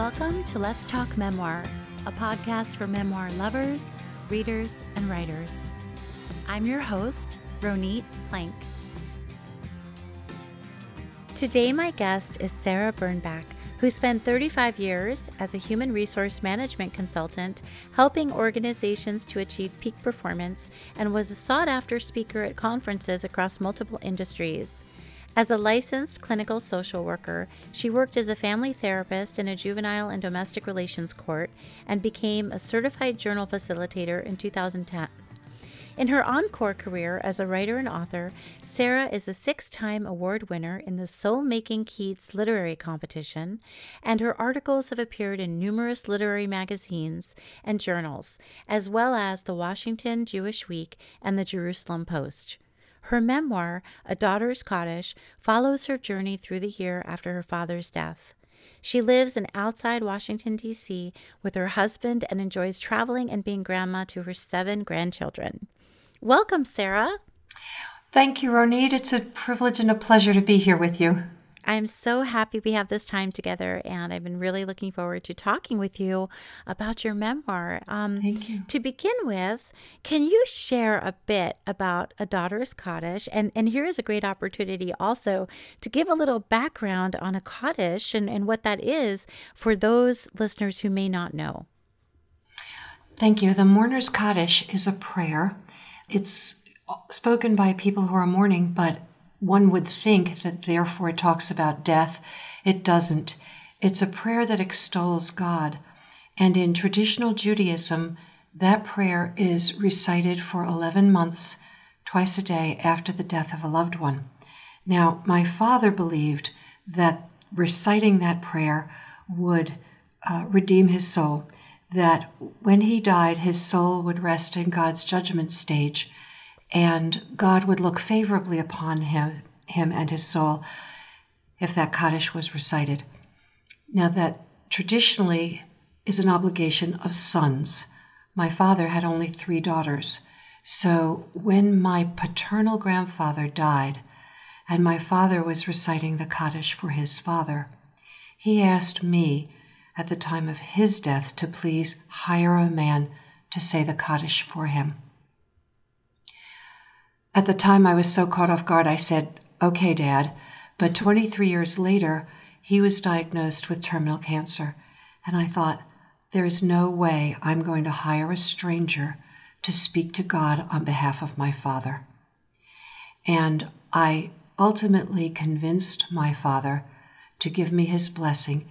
Welcome to Let's Talk Memoir, a podcast for memoir lovers, readers, and writers. I'm your host, Ronit Plank. Today, my guest is Sarah Birnbach, who spent 35 years as a human resource management consultant, helping organizations to achieve peak performance, and was a sought after speaker at conferences across multiple industries. As a licensed clinical social worker, she worked as a family therapist in a juvenile and domestic relations court and became a certified journal facilitator in 2010. In her encore career as a writer and author, Sarah is a six time award winner in the Soul Making Keats literary competition, and her articles have appeared in numerous literary magazines and journals, as well as the Washington Jewish Week and the Jerusalem Post. Her memoir, A Daughter's Kaddish, follows her journey through the year after her father's death. She lives in outside Washington, D.C. with her husband and enjoys traveling and being grandma to her seven grandchildren. Welcome, Sarah. Thank you, Ronit. It's a privilege and a pleasure to be here with you. I'm so happy we have this time together, and I've been really looking forward to talking with you about your memoir. Um, Thank you. To begin with, can you share a bit about A Daughter's Kaddish? And, and here is a great opportunity also to give a little background on a Kaddish and, and what that is for those listeners who may not know. Thank you. The Mourner's Kaddish is a prayer it's spoken by people who are mourning, but one would think that therefore it talks about death. It doesn't. It's a prayer that extols God. And in traditional Judaism, that prayer is recited for 11 months, twice a day after the death of a loved one. Now, my father believed that reciting that prayer would uh, redeem his soul that when he died, his soul would rest in God's judgment stage, and God would look favorably upon him, him and his soul if that Kaddish was recited. Now, that traditionally is an obligation of sons. My father had only three daughters. So when my paternal grandfather died, and my father was reciting the Kaddish for his father, he asked me at the time of his death to please hire a man to say the Kaddish for him. At the time, I was so caught off guard, I said, Okay, Dad. But 23 years later, he was diagnosed with terminal cancer. And I thought, there is no way I'm going to hire a stranger to speak to God on behalf of my father. And I ultimately convinced my father to give me his blessing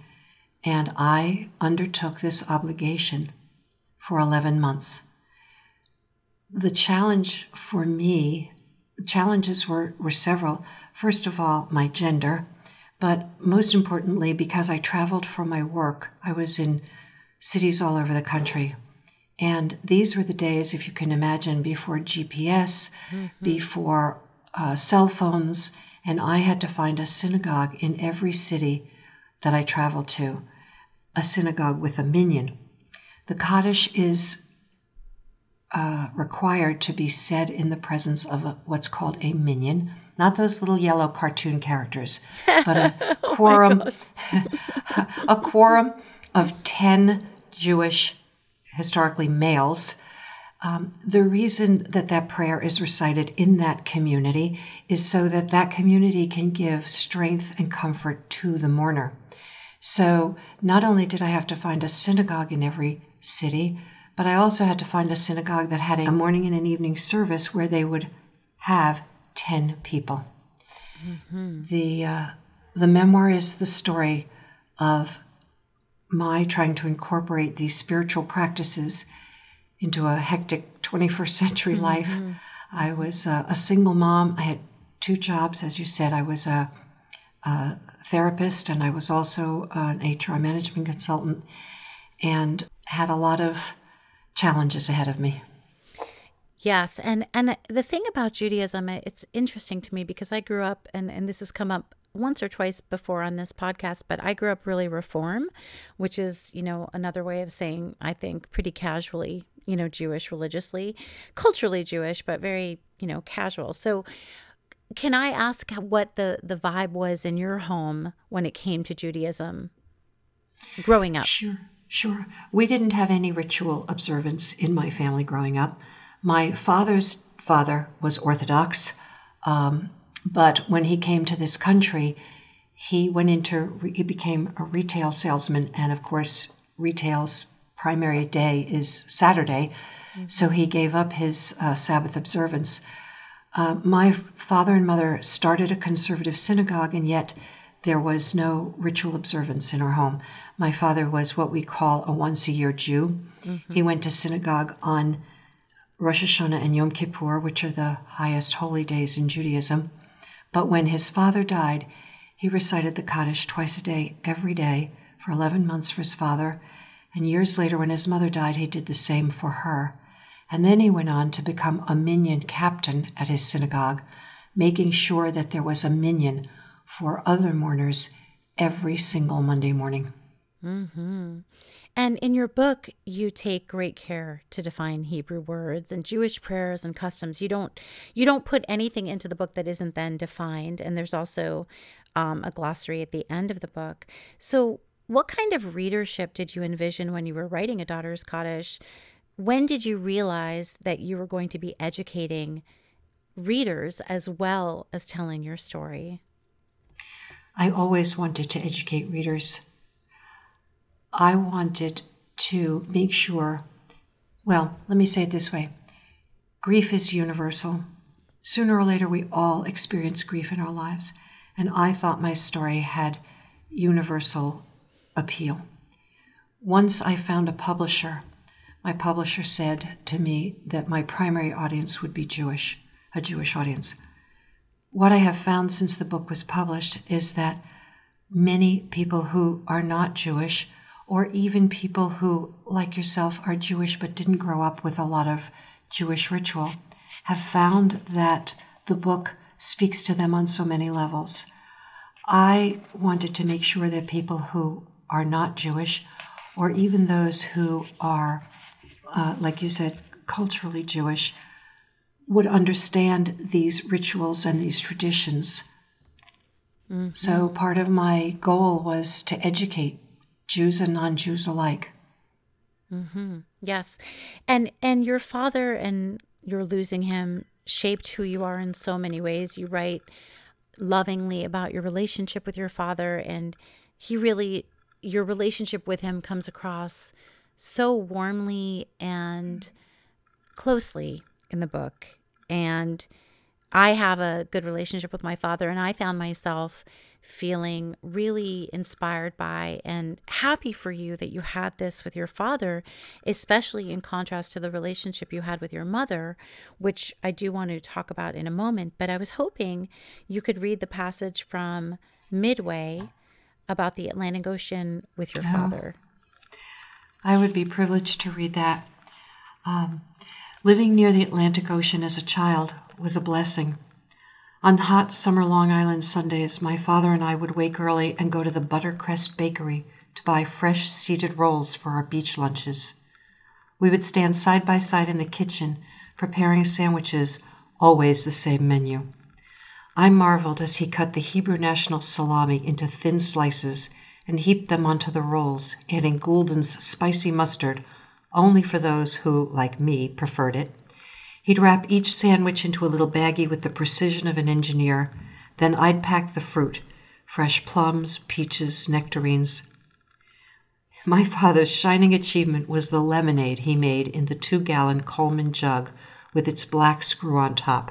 and I undertook this obligation for 11 months. The challenge for me, challenges were, were several. First of all, my gender, but most importantly, because I traveled for my work, I was in cities all over the country. And these were the days, if you can imagine, before GPS, mm-hmm. before uh, cell phones, and I had to find a synagogue in every city that I traveled to a synagogue with a minyan. The Kaddish is uh, required to be said in the presence of a, what's called a minyan, not those little yellow cartoon characters, but a oh quorum, a quorum of ten Jewish, historically males. Um, the reason that that prayer is recited in that community is so that that community can give strength and comfort to the mourner. So not only did I have to find a synagogue in every city, but I also had to find a synagogue that had a morning and an evening service where they would have 10 people. Mm-hmm. The, uh, the memoir is the story of my trying to incorporate these spiritual practices into a hectic 21st century mm-hmm. life. I was uh, a single mom. I had two jobs, as you said. I was a, a therapist and I was also an HR management consultant and had a lot of challenges ahead of me. Yes, and and the thing about Judaism, it's interesting to me because I grew up, and and this has come up once or twice before on this podcast, but I grew up really reform, which is you know another way of saying I think pretty casually, you know, Jewish religiously, culturally Jewish, but very you know casual. So can I ask what the, the vibe was in your home when it came to Judaism? growing up? Sure, sure. We didn't have any ritual observance in my family growing up. My father's father was Orthodox, um, but when he came to this country, he went into he became a retail salesman, and of course, retail's primary day is Saturday, mm-hmm. so he gave up his uh, Sabbath observance. Uh, my father and mother started a conservative synagogue, and yet there was no ritual observance in our home. My father was what we call a once a year Jew. Mm-hmm. He went to synagogue on Rosh Hashanah and Yom Kippur, which are the highest holy days in Judaism. But when his father died, he recited the Kaddish twice a day, every day, for 11 months for his father. And years later, when his mother died, he did the same for her. And then he went on to become a minyan captain at his synagogue, making sure that there was a minyan for other mourners every single Monday morning. Mm-hmm. And in your book, you take great care to define Hebrew words and Jewish prayers and customs. You don't you don't put anything into the book that isn't then defined. And there's also um, a glossary at the end of the book. So, what kind of readership did you envision when you were writing a daughter's Kaddish? When did you realize that you were going to be educating readers as well as telling your story? I always wanted to educate readers. I wanted to make sure, well, let me say it this way grief is universal. Sooner or later, we all experience grief in our lives, and I thought my story had universal appeal. Once I found a publisher, my publisher said to me that my primary audience would be Jewish, a Jewish audience what I have found since the book was published is that many people who are not Jewish, or even people who, like yourself, are Jewish but didn't grow up with a lot of Jewish ritual, have found that the book speaks to them on so many levels. I wanted to make sure that people who are not Jewish, or even those who are, uh, like you said, culturally Jewish, would understand these rituals and these traditions. Mm-hmm. So part of my goal was to educate Jews and non-Jews alike. Mm-hmm. Yes, and and your father and you're losing him shaped who you are in so many ways. You write lovingly about your relationship with your father, and he really your relationship with him comes across so warmly and closely in the book. And I have a good relationship with my father, and I found myself feeling really inspired by and happy for you that you had this with your father, especially in contrast to the relationship you had with your mother, which I do want to talk about in a moment. But I was hoping you could read the passage from Midway about the Atlantic Ocean with your oh, father. I would be privileged to read that. Um, Living near the Atlantic Ocean as a child was a blessing. On hot summer Long Island Sundays, my father and I would wake early and go to the Buttercrest Bakery to buy fresh seeded rolls for our beach lunches. We would stand side by side in the kitchen, preparing sandwiches, always the same menu. I marveled as he cut the Hebrew national salami into thin slices and heaped them onto the rolls, adding Gulden's spicy mustard only for those who, like me, preferred it. He'd wrap each sandwich into a little baggie with the precision of an engineer. Then I'd pack the fruit fresh plums, peaches, nectarines. My father's shining achievement was the lemonade he made in the two gallon Coleman jug with its black screw on top.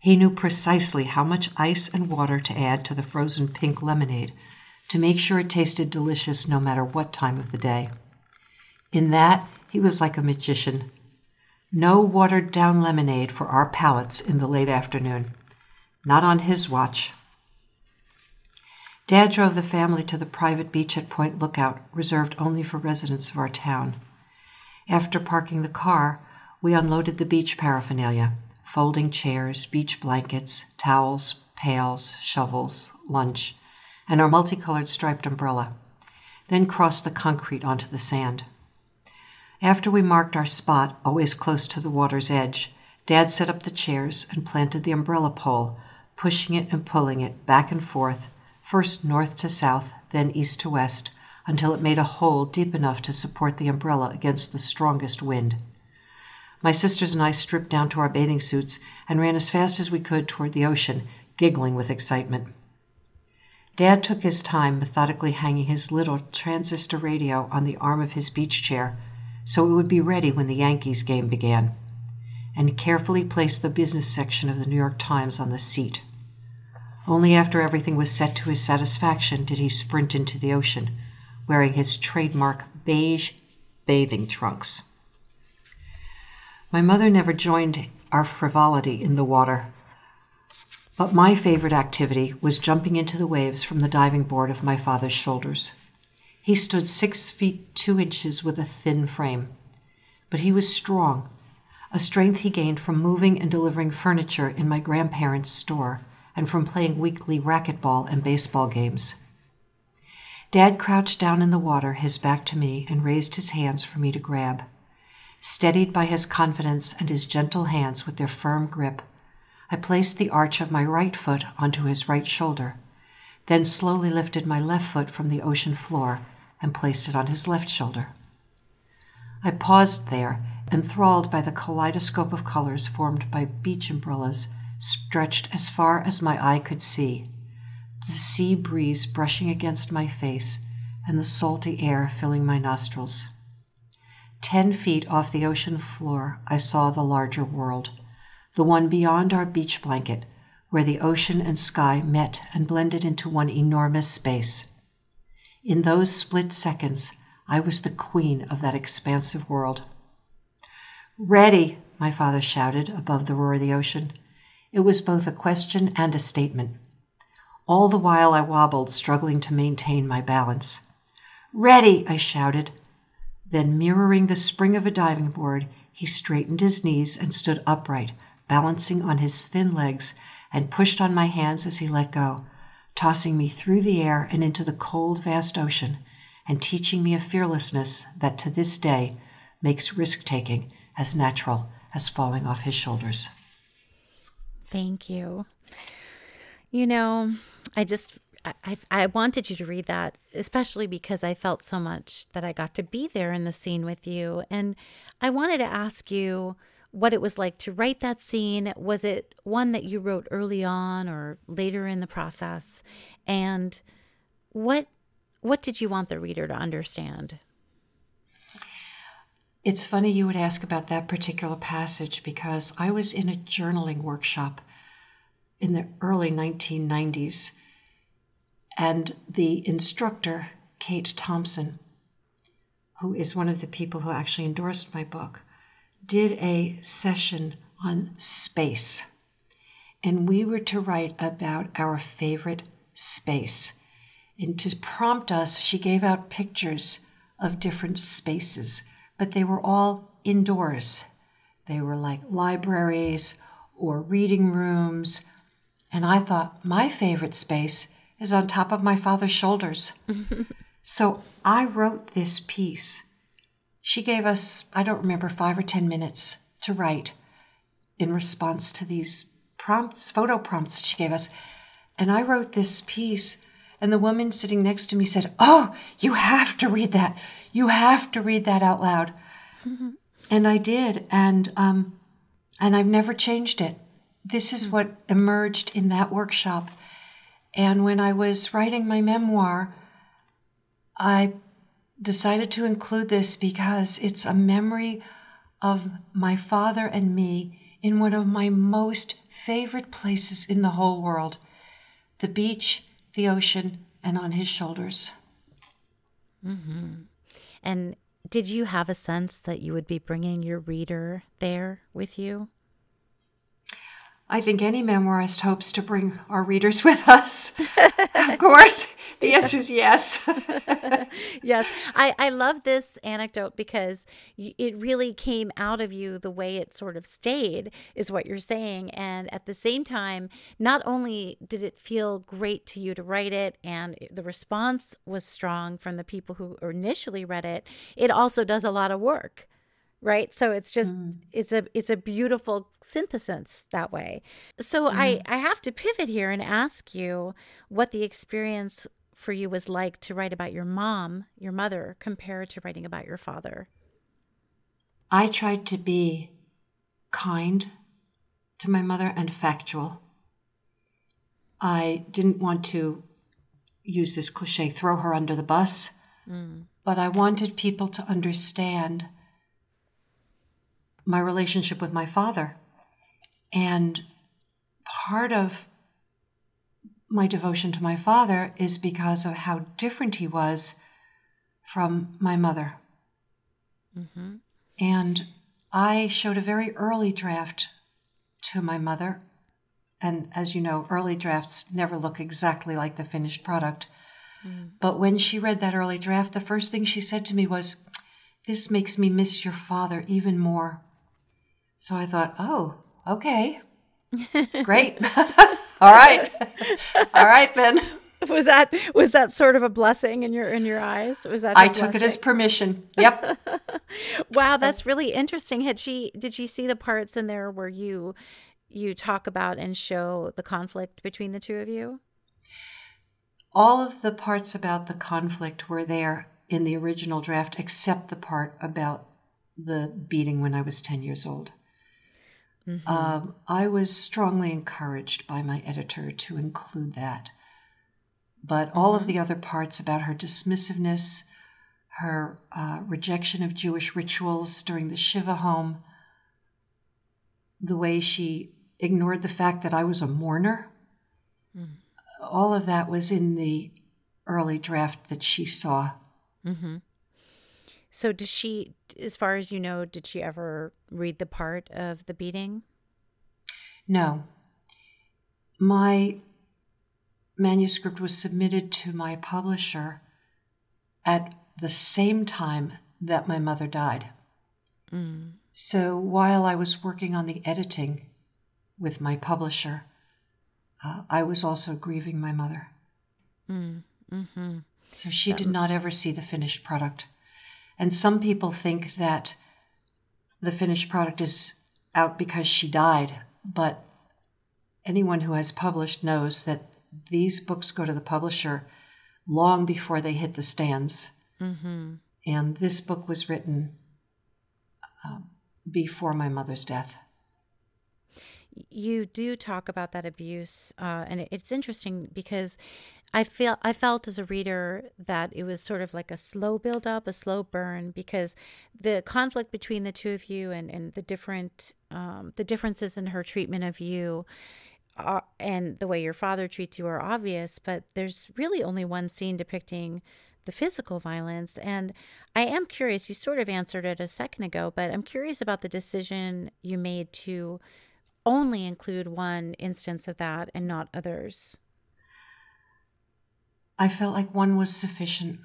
He knew precisely how much ice and water to add to the frozen pink lemonade to make sure it tasted delicious no matter what time of the day. In that, he was like a magician. No watered down lemonade for our palates in the late afternoon. Not on his watch. Dad drove the family to the private beach at Point Lookout, reserved only for residents of our town. After parking the car, we unloaded the beach paraphernalia folding chairs, beach blankets, towels, pails, shovels, lunch, and our multicolored striped umbrella, then crossed the concrete onto the sand. After we marked our spot, always close to the water's edge, Dad set up the chairs and planted the umbrella pole, pushing it and pulling it back and forth, first north to south, then east to west, until it made a hole deep enough to support the umbrella against the strongest wind. My sisters and I stripped down to our bathing suits and ran as fast as we could toward the ocean, giggling with excitement. Dad took his time methodically hanging his little transistor radio on the arm of his beach chair so it would be ready when the Yankees game began, and carefully placed the business section of the New York Times on the seat. Only after everything was set to his satisfaction did he sprint into the ocean, wearing his trademark beige bathing trunks. My mother never joined our frivolity in the water, but my favorite activity was jumping into the waves from the diving board of my father's shoulders. He stood six feet two inches with a thin frame, but he was strong, a strength he gained from moving and delivering furniture in my grandparents' store and from playing weekly racquetball and baseball games. Dad crouched down in the water, his back to me, and raised his hands for me to grab. Steadied by his confidence and his gentle hands with their firm grip, I placed the arch of my right foot onto his right shoulder, then slowly lifted my left foot from the ocean floor and placed it on his left shoulder. I paused there, enthralled by the kaleidoscope of colors formed by beach umbrellas stretched as far as my eye could see, the sea breeze brushing against my face and the salty air filling my nostrils. Ten feet off the ocean floor, I saw the larger world, the one beyond our beach blanket, where the ocean and sky met and blended into one enormous space. In those split seconds, I was the queen of that expansive world. Ready, my father shouted above the roar of the ocean. It was both a question and a statement. All the while I wobbled, struggling to maintain my balance. Ready, I shouted. Then, mirroring the spring of a diving board, he straightened his knees and stood upright, balancing on his thin legs, and pushed on my hands as he let go, tossing me through the air and into the cold, vast ocean, and teaching me a fearlessness that to this day makes risk taking as natural as falling off his shoulders. Thank you. You know, I just I, I wanted you to read that, especially because I felt so much that I got to be there in the scene with you. And I wanted to ask you what it was like to write that scene. Was it one that you wrote early on or later in the process? And what what did you want the reader to understand? It's funny you would ask about that particular passage because I was in a journaling workshop in the early 1990s, and the instructor, Kate Thompson, who is one of the people who actually endorsed my book, did a session on space. And we were to write about our favorite space. And to prompt us, she gave out pictures of different spaces but they were all indoors. They were like libraries or reading rooms. And I thought, my favorite space is on top of my father's shoulders. so I wrote this piece. She gave us, I don't remember, five or 10 minutes to write in response to these prompts, photo prompts she gave us. And I wrote this piece, and the woman sitting next to me said, Oh, you have to read that. You have to read that out loud. and I did, and um, and I've never changed it. This is what emerged in that workshop. And when I was writing my memoir, I decided to include this because it's a memory of my father and me in one of my most favorite places in the whole world the beach, the ocean, and on his shoulders. Mm-hmm. And did you have a sense that you would be bringing your reader there with you? I think any memoirist hopes to bring our readers with us. of course, the answer is yes. yes. I, I love this anecdote because it really came out of you the way it sort of stayed, is what you're saying. And at the same time, not only did it feel great to you to write it and the response was strong from the people who initially read it, it also does a lot of work right so it's just mm. it's a it's a beautiful synthesis that way so mm. i i have to pivot here and ask you what the experience for you was like to write about your mom, your mother, compared to writing about your father? I tried to be kind to my mother and factual. I didn't want to use this cliche, throw her under the bus, mm. but I wanted people to understand my relationship with my father. And part of my devotion to my father is because of how different he was from my mother. Mm-hmm. And I showed a very early draft to my mother. And as you know, early drafts never look exactly like the finished product. Mm. But when she read that early draft, the first thing she said to me was, This makes me miss your father even more. So I thought, Oh, okay. Great. All right. All right then. Was that was that sort of a blessing in your in your eyes? Was that I took it as permission. Yep. wow, that's really interesting. Had she did she see the parts in there where you you talk about and show the conflict between the two of you? All of the parts about the conflict were there in the original draft except the part about the beating when I was 10 years old. Mm-hmm. Um, I was strongly encouraged by my editor to include that. But all mm-hmm. of the other parts about her dismissiveness, her uh, rejection of Jewish rituals during the Shiva home, the way she ignored the fact that I was a mourner, mm. all of that was in the early draft that she saw. So, does she, as far as you know, did she ever read the part of the beating? No. My manuscript was submitted to my publisher at the same time that my mother died. Mm. So, while I was working on the editing with my publisher, uh, I was also grieving my mother. Mm. Mm-hmm. So, she did not ever see the finished product. And some people think that the finished product is out because she died, but anyone who has published knows that these books go to the publisher long before they hit the stands. Mm-hmm. And this book was written uh, before my mother's death you do talk about that abuse, uh, and it's interesting because I feel I felt as a reader that it was sort of like a slow build up, a slow burn, because the conflict between the two of you and and the different um, the differences in her treatment of you. Are, and the way your father treats you are obvious, but there's really only one scene depicting the physical violence. And I am curious, you sort of answered it a second ago, but I'm curious about the decision you made to only include one instance of that and not others? I felt like one was sufficient.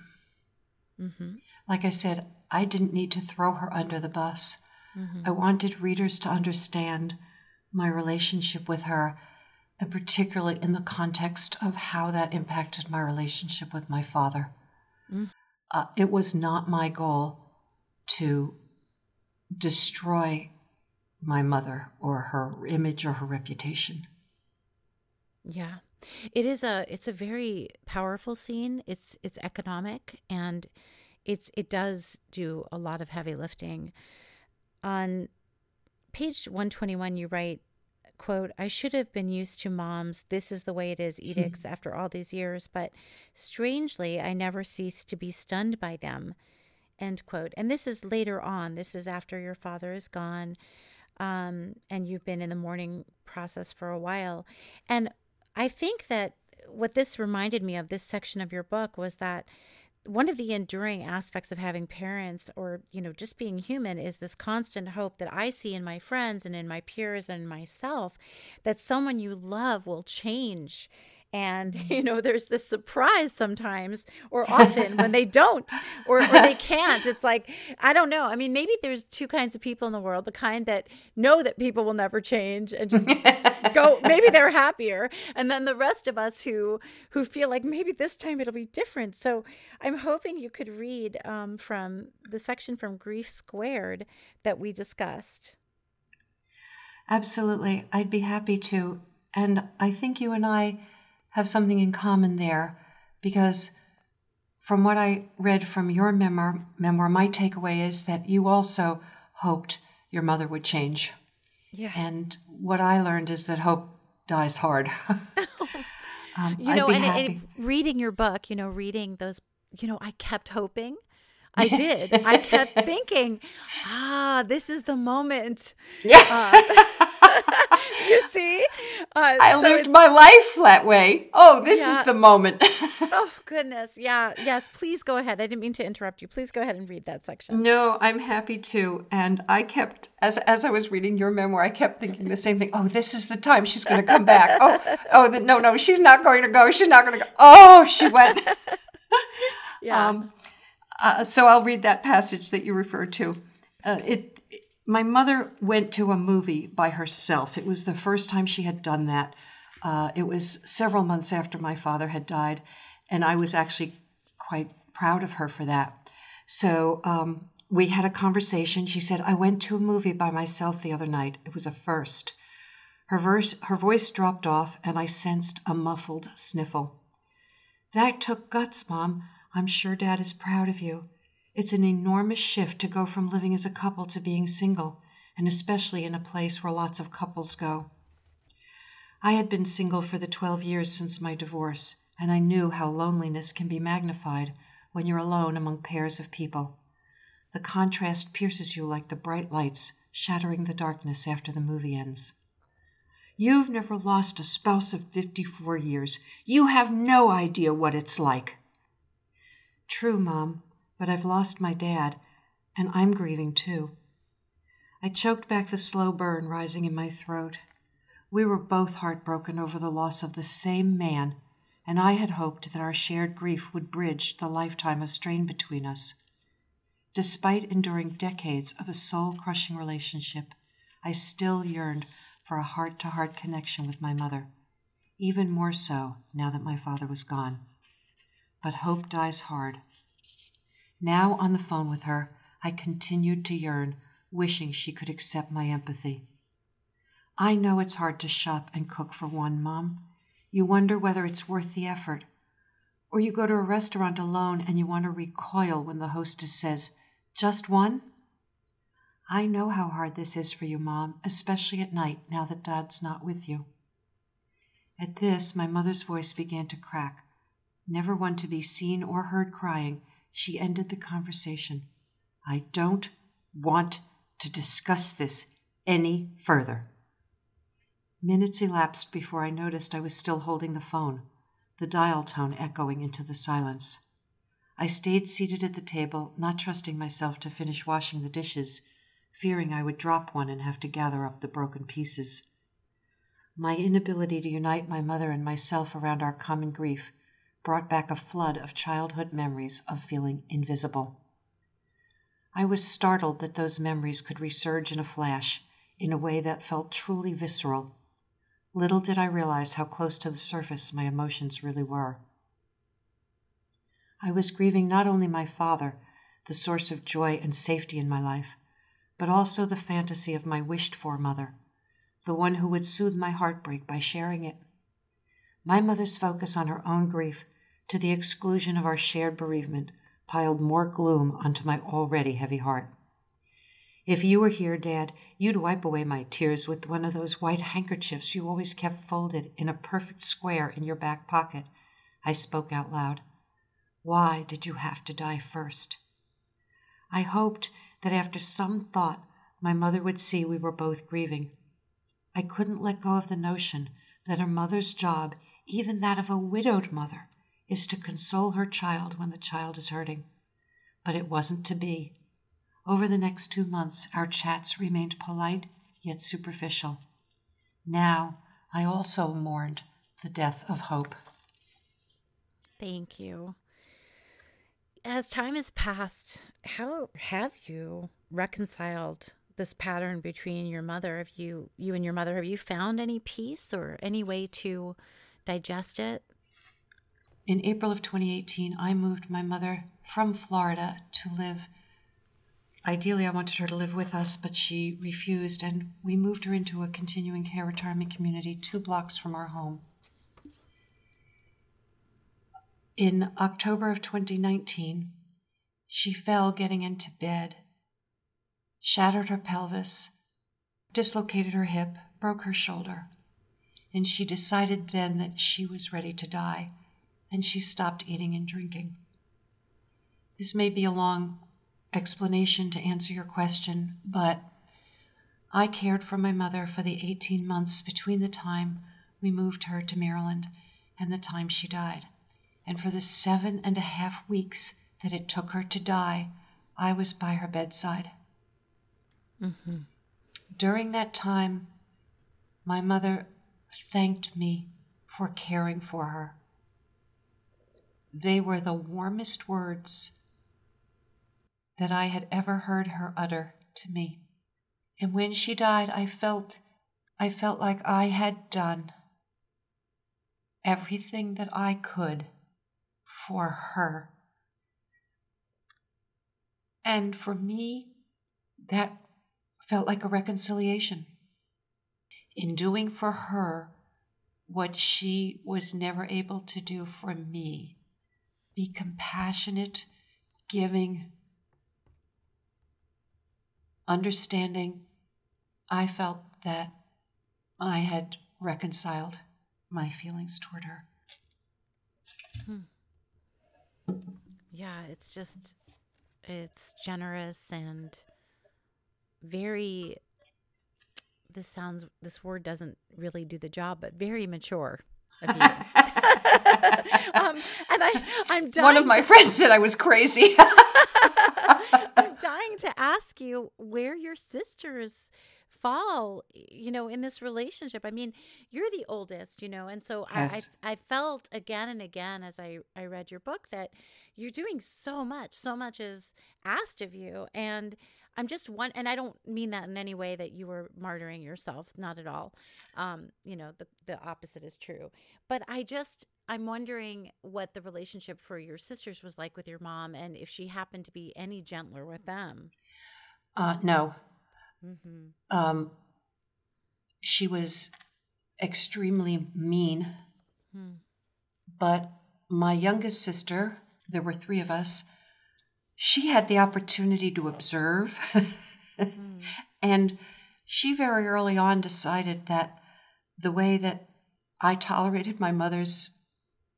Mm-hmm. Like I said, I didn't need to throw her under the bus. Mm-hmm. I wanted readers to understand my relationship with her, and particularly in the context of how that impacted my relationship with my father. Mm-hmm. Uh, it was not my goal to destroy my mother or her image or her reputation. Yeah. It is a it's a very powerful scene. It's it's economic and it's it does do a lot of heavy lifting. On page 121 you write quote i should have been used to mom's this is the way it is edicts mm-hmm. after all these years but strangely i never ceased to be stunned by them end quote and this is later on this is after your father is gone um, and you've been in the mourning process for a while. And I think that what this reminded me of, this section of your book, was that one of the enduring aspects of having parents or you know just being human is this constant hope that i see in my friends and in my peers and myself that someone you love will change and you know there's this surprise sometimes or often when they don't or, or they can't. It's like i don't know. I mean maybe there's two kinds of people in the world the kind that know that people will never change and just go maybe they're happier. And then the rest of us who who feel like maybe this time it'll be different. So i'm hoping you could read um, from the section from grief squared that we discussed. Absolutely. I'd be happy to. And i think you and i have something in common there because from what I read from your memoir, memoir, my takeaway is that you also hoped your mother would change. Yeah. And what I learned is that hope dies hard. um, you know, and, and reading your book, you know, reading those, you know, I kept hoping I did. I kept thinking, ah, this is the moment. Yeah. Uh, you see? Uh, I so lived my life that way. Oh, this yeah. is the moment. oh, goodness. Yeah. Yes. Please go ahead. I didn't mean to interrupt you. Please go ahead and read that section. No, I'm happy to. And I kept, as, as I was reading your memoir, I kept thinking the same thing. Oh, this is the time she's going to come back. Oh, oh, the, no, no, she's not going to go. She's not going to go. Oh, she went. yeah. Um, uh, so I'll read that passage that you referred to. Uh, it, it, my mother went to a movie by herself. It was the first time she had done that. Uh, it was several months after my father had died, and I was actually quite proud of her for that. So um, we had a conversation. She said, I went to a movie by myself the other night. It was a first. Her, verse, her voice dropped off, and I sensed a muffled sniffle. That took guts, Mom. I'm sure Dad is proud of you. It's an enormous shift to go from living as a couple to being single, and especially in a place where lots of couples go. I had been single for the 12 years since my divorce, and I knew how loneliness can be magnified when you're alone among pairs of people. The contrast pierces you like the bright lights shattering the darkness after the movie ends. You've never lost a spouse of 54 years. You have no idea what it's like. True, Mom, but I've lost my dad, and I'm grieving too. I choked back the slow burn rising in my throat. We were both heartbroken over the loss of the same man, and I had hoped that our shared grief would bridge the lifetime of strain between us. Despite enduring decades of a soul crushing relationship, I still yearned for a heart to heart connection with my mother, even more so now that my father was gone but hope dies hard. Now on the phone with her, I continued to yearn, wishing she could accept my empathy. I know it's hard to shop and cook for one, Mom. You wonder whether it's worth the effort. Or you go to a restaurant alone and you want to recoil when the hostess says, Just one? I know how hard this is for you, Mom, especially at night now that Dad's not with you. At this, my mother's voice began to crack. Never one to be seen or heard crying, she ended the conversation. I don't want to discuss this any further. Minutes elapsed before I noticed I was still holding the phone, the dial tone echoing into the silence. I stayed seated at the table, not trusting myself to finish washing the dishes, fearing I would drop one and have to gather up the broken pieces. My inability to unite my mother and myself around our common grief brought back a flood of childhood memories of feeling invisible. I was startled that those memories could resurge in a flash in a way that felt truly visceral. Little did I realize how close to the surface my emotions really were. I was grieving not only my father, the source of joy and safety in my life, but also the fantasy of my wished for mother, the one who would soothe my heartbreak by sharing it. My mother's focus on her own grief to the exclusion of our shared bereavement, piled more gloom onto my already heavy heart. If you were here, Dad, you'd wipe away my tears with one of those white handkerchiefs you always kept folded in a perfect square in your back pocket. I spoke out loud. Why did you have to die first? I hoped that after some thought my mother would see we were both grieving. I couldn't let go of the notion that a mother's job, even that of a widowed mother, is to console her child when the child is hurting. But it wasn't to be. Over the next two months, our chats remained polite yet superficial. Now, I also mourned the death of hope. Thank you. As time has passed, how have you reconciled this pattern between your mother? Have you, you and your mother, have you found any peace or any way to digest it? In April of 2018, I moved my mother from Florida to live. Ideally, I wanted her to live with us, but she refused, and we moved her into a continuing care retirement community two blocks from our home. In October of 2019, she fell getting into bed, shattered her pelvis, dislocated her hip, broke her shoulder, and she decided then that she was ready to die, and she stopped eating and drinking. This may be a long explanation to answer your question, but I cared for my mother for the 18 months between the time we moved her to Maryland and the time she died. And for the seven and a half weeks that it took her to die, I was by her bedside. Mm-hmm. During that time, my mother thanked me for caring for her. They were the warmest words that I had ever heard her utter to me. And when she died, I felt I felt like I had done everything that I could for her. And for me, that felt like a reconciliation. In doing for her what she was never able to do for me be compassionate, giving, understanding, I felt that I had reconciled my feelings toward her. Hmm. Yeah, it's just, it's generous and very, this sounds, this word doesn't really do the job, but very mature. um, and I, I'm dying One of my to- friends said I was crazy. I'm dying to ask you where your sisters fall, you know, in this relationship. I mean, you're the oldest, you know, and so Yes. I, I I felt again and again as I I read your book that you're doing so much, so much is asked of you, and I'm just one, and I don't mean that in any way that you were martyring yourself, not at all. Um, you know, the the opposite is true, but I just I'm wondering what the relationship for your sisters was like with your mom, and if she happened to be any gentler with them. uh, no, Mm-hmm. um, she was extremely mean. Hmm. But my youngest sister, there were three of us, she had the opportunity to observe. Hmm. and she very early on decided that the way that I tolerated my mother's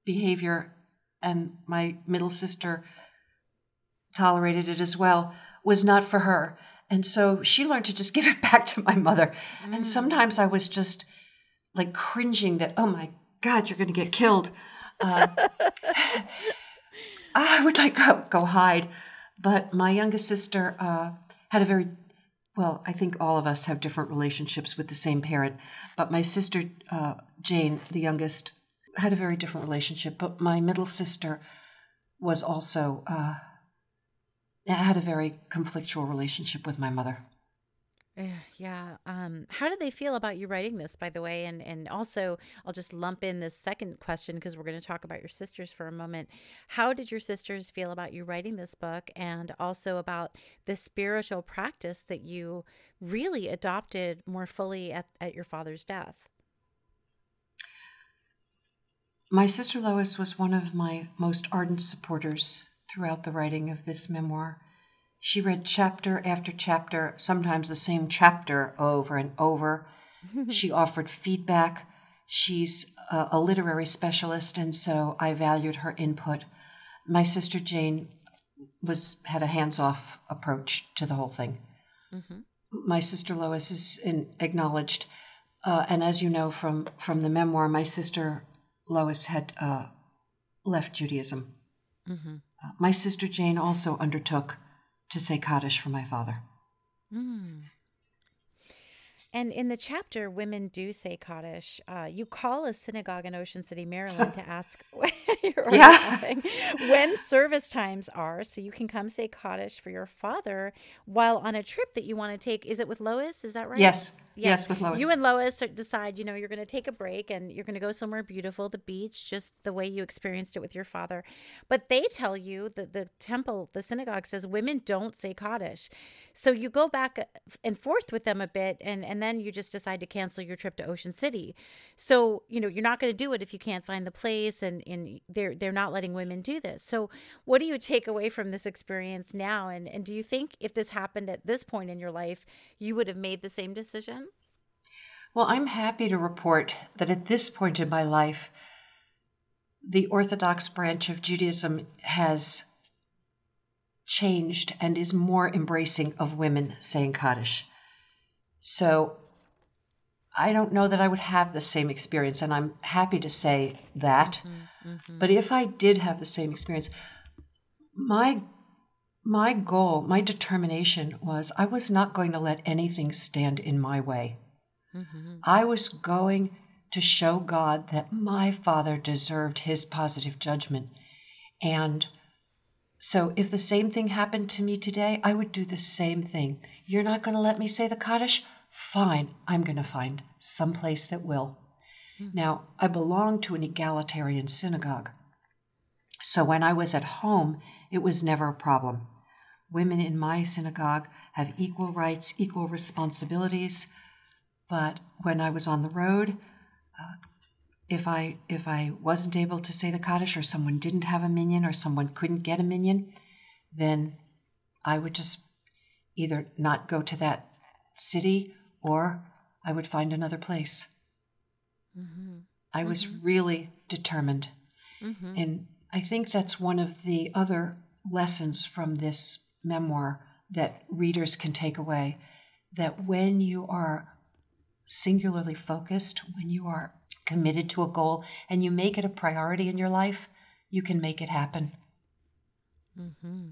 behavior and my middle sister tolerated it as well was not for her. And so she learned to just give it back to my mother. And Mm. sometimes I was just like cringing that, oh my God, you're going to get killed. Uh, I would like go, go hide. But my youngest sister uh, had a very, well, I think all of us have different relationships with the same parent. But my sister, uh, Jane, the youngest, had a very different relationship. But my middle sister was also, uh, had a very conflictual relationship with my mother. Eh, Yeah. Um, how did they feel about you writing this, by the way? And and also, I'll just lump in this second question because we're going to talk about your sisters for a moment. How did your sisters feel about you writing this book, and also about the spiritual practice that you really adopted more fully at, at your father's death? My sister Lois was one of my most ardent supporters throughout the writing of this memoir. She read chapter after chapter, sometimes the same chapter over and over. she offered feedback. She's a, a literary specialist, and so I valued her input. My sister Jane was had a hands-off approach to the whole thing. Mm-hmm. My sister Lois is in, acknowledged, uh, and as you know from from the memoir, my sister Lois had uh, left Judaism. hmm Uh, my sister Jane also undertook to say Kaddish for my father. Mm. And in the chapter, Women Do Say Kaddish, uh, you call a synagogue in Ocean City, Maryland to ask you're Yeah. when service times are so you can come say Kaddish for your father while on a trip that you want to take. Is it with Lois? Is that right? Yes, Yes, yes with Lois. You and Lois decide, you know, you're going to take a break and you're going to go somewhere beautiful, the beach, just the way you experienced it with your father. But they tell you that the temple, the synagogue says women don't say Kaddish. So you go back uh, and forth with them a bit and, and then you just decide to cancel your trip to Ocean City. So, you know, you're not going to do it if you can't find the place and, and they're, they're not letting women do this. So what do you take away from this experience now? And, and do you think if this happened at this point in your life, you would have made the same decision? Well, I'm happy to report that at this point in my life, the Orthodox branch of Judaism has changed and is more embracing of women saying Kaddish. So I don't know that I would have the same experience, and I'm happy to say that. Mm-hmm, mm-hmm. But if I did have the same experience, my my goal, my determination was I was not going to let anything stand in my way. Mm-hmm. I was going to show God that my father deserved his positive judgment. And so if the same thing happened to me today, I would do the same thing. You're not going to let me say the Kaddish? Fine, I'm going to find some place that will. Mm-hmm. Now, I belong to an egalitarian synagogue. So when I was at home, it was never a problem. Women in my synagogue have equal rights, equal responsibilities. But when I was on the road, uh, if I if I wasn't able to say the Kaddish, or someone didn't have a minyan, or someone couldn't get a minyan, then I would just either not go to that city or I would find another place. Mm-hmm. I was mm-hmm. really determined, mm-hmm. and I think that's one of the other lessons from this memoir that readers can take away that when you are singularly focused, when you are committed to a goal and you make it a priority in your life, you can make it happen. Mm-hmm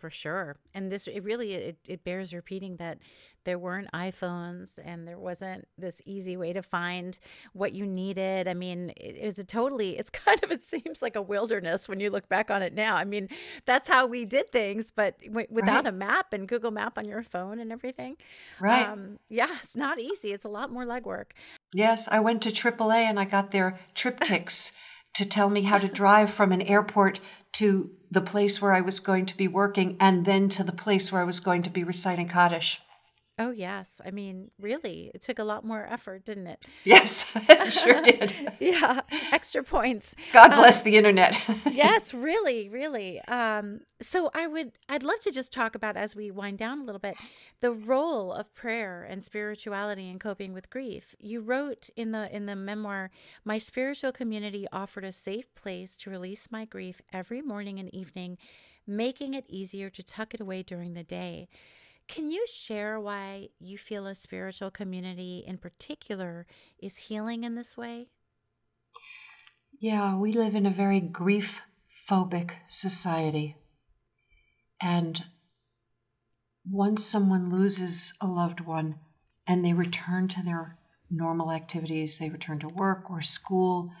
for sure. And this it really it, it bears repeating that there weren't iphones and there wasn't this easy way to find what you needed. I mean it, it was a totally it's kind of it seems like a wilderness when you look back on it now. I mean that's how we did things but w- without right. a map and google map on your phone and everything right. um, yeah it's not easy. It's a lot more legwork. Yes i went to aaa and i got their TripTiks to tell me how to drive from an airport to the place where I was going to be working and then to the place where I was going to be reciting Kaddish. Oh, yes. I mean, really, it took a lot more effort, didn't it? Yes, it sure did. yeah, extra points. God bless um, the internet. yes, really, really. Um, so I would, I'd love to just talk about as we wind down a little bit, the role of prayer and spirituality in coping with grief. You wrote in the in the memoir, "My spiritual community offered a safe place to release my grief every morning and evening, making it easier to tuck it away during the day." Can you share why you feel a spiritual community in particular is healing in this way? Yeah, we live in a very grief phobic society. And once someone loses a loved one and they return to their normal activities, they return to work or school,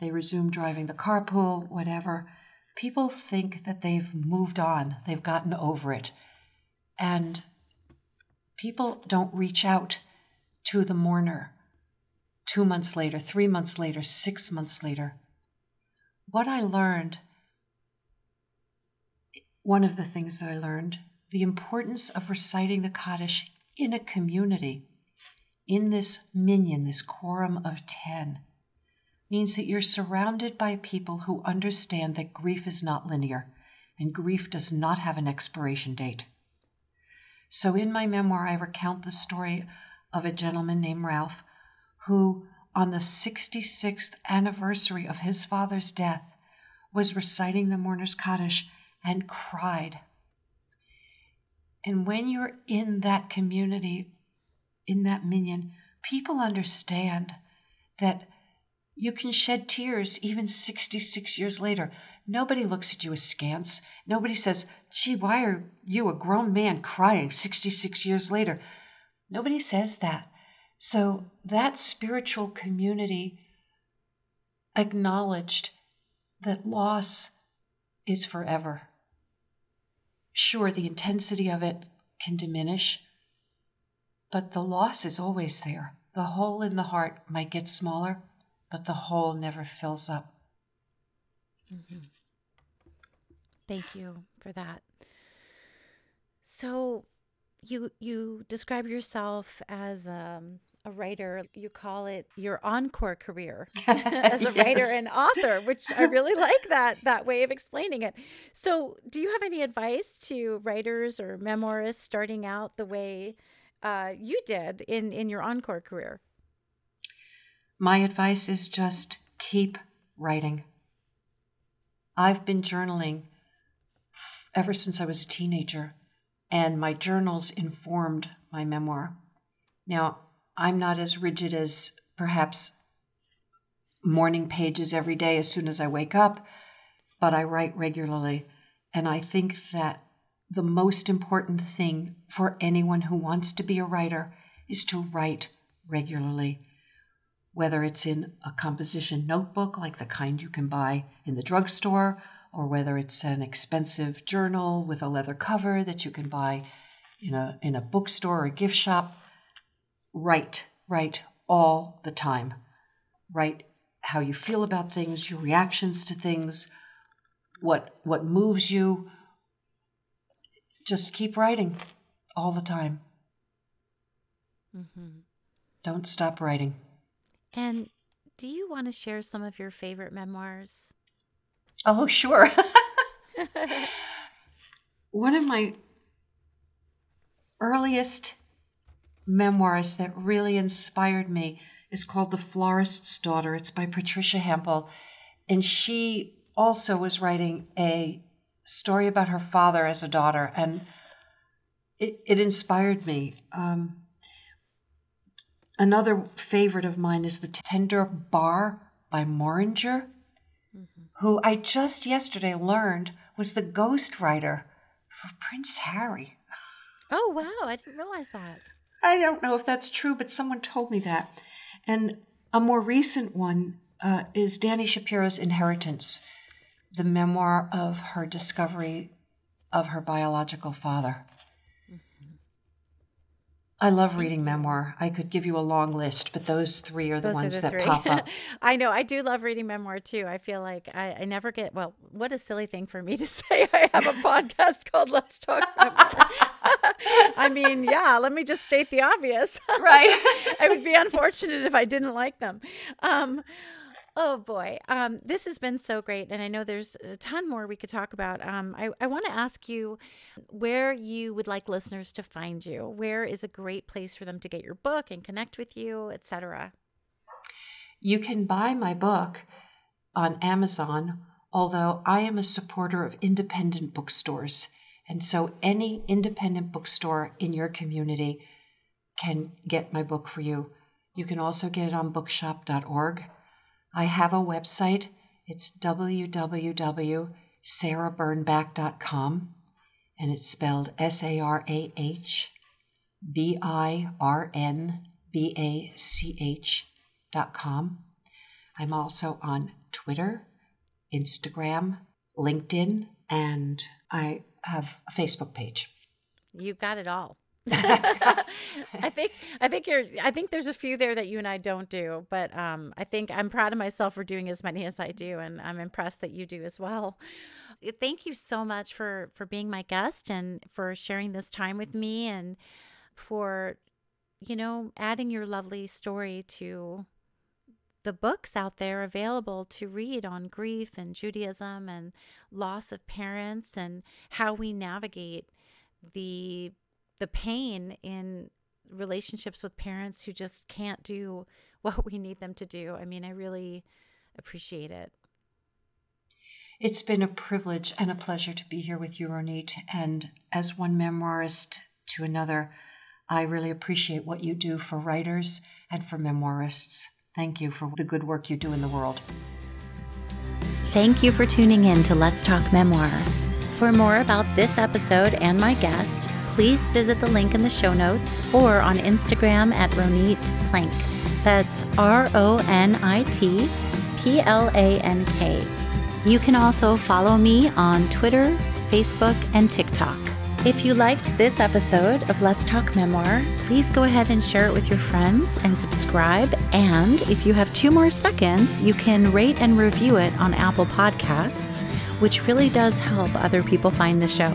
they resume driving the carpool, whatever, people think that they've moved on, they've gotten over it and people don't reach out to the mourner two months later, three months later, six months later. What I learned, one of the things that I learned, the importance of reciting the Kaddish in a community, in this minyan, this quorum of 10, means that you're surrounded by people who understand that grief is not linear and grief does not have an expiration date. So in my memoir, I recount the story of a gentleman named Ralph who, on the 66th anniversary of his father's death, was reciting the mourner's Kaddish and cried. And when you're in that community, in that minyan, people understand that you can shed tears even 66 years later. Nobody looks at you askance. Nobody says, gee, why are you, a grown man, crying 66 years later? Nobody says that. So that spiritual community acknowledged that loss is forever. Sure, the intensity of it can diminish, but the loss is always there. The hole in the heart might get smaller, but the hole never fills up. Mm-hmm. Thank you for that. So, you you describe yourself as um, a writer. You call it your encore career as a yes. writer and author, which I really like that that way of explaining it. So, do you have any advice to writers or memoirists starting out the way uh, you did in in your encore career? My advice is just keep writing. I've been journaling ever since I was a teenager and my journals informed my memoir. Now, I'm not as rigid as perhaps morning pages every day as soon as I wake up, but I write regularly. And I think that the most important thing for anyone who wants to be a writer is to write regularly. Whether it's in a composition notebook like the kind you can buy in the drugstore or whether it's an expensive journal with a leather cover that you can buy in a, in a bookstore or a gift shop. Write, write all the time. Write how you feel about things, your reactions to things, what, what moves you. Just keep writing all the time. Mm-hmm. Don't stop writing. And do you want to share some of your favorite memoirs? Oh, sure. One of my earliest memoirs that really inspired me is called The Florist's Daughter. It's by Patricia Hampl. And she also was writing a story about her father as a daughter. And it, it inspired me. Um, another favorite of mine is The Tender Bar by Moehringer who I just yesterday learned was the ghostwriter for Prince Harry. Oh, wow. I didn't realize that. I don't know if that's true, but someone told me that. And a more recent one uh, is Dani Shapiro's Inheritance, the memoir of her discovery of her biological father. I love reading memoir. I could give you a long list, but those three are the those ones are the that three. pop up. I know. I do love reading memoir too. I feel like I, I, never get, well, what a silly thing for me to say. I have a podcast called Let's Talk Memoir. I mean, yeah, let me just state the obvious. Right. it would be unfortunate if I didn't like them. Um, Oh boy, um, this has been so great, and I know there's a ton more we could talk about. Um, I, I want to ask you where you would like listeners to find you. Where is a great place for them to get your book and connect with you, etc. You can buy my book on Amazon, although I am a supporter of independent bookstores, and so any independent bookstore in your community can get my book for you. You can also get it on bookshop.org. I have a website. It's www.sarahbirnbach.com and it's spelled S A R A H B I R N B A C H dot com. I'm also on Twitter, Instagram, LinkedIn, and I have a Facebook page. You got it all. I think I think you're I think there's a few there that you and I don't do, but um, I think I'm proud of myself for doing as many as I do, and I'm impressed that you do as well. Thank you so much for for being my guest and for sharing this time with me, and for you know adding your lovely story to the books out there available to read on grief and Judaism and loss of parents and how we navigate the the pain in relationships with parents who just can't do what we need them to do. I mean, I really appreciate it. It's been a privilege and a pleasure to be here with you, Ronit. And as one memoirist to another, I really appreciate what you do for writers and for memoirists. Thank you for the good work you do in the world. Thank you for tuning in to Let's Talk Memoir. For more about this episode and my guest, please visit the link in the show notes or on Instagram at Ronit Plank. That's R O N I T P L A N K. You can also follow me on Twitter, Facebook, and TikTok. If you liked this episode of Let's Talk Memoir, please go ahead and share it with your friends and subscribe. And if you have two more seconds, you can rate and review it on Apple Podcasts, which really does help other people find the show.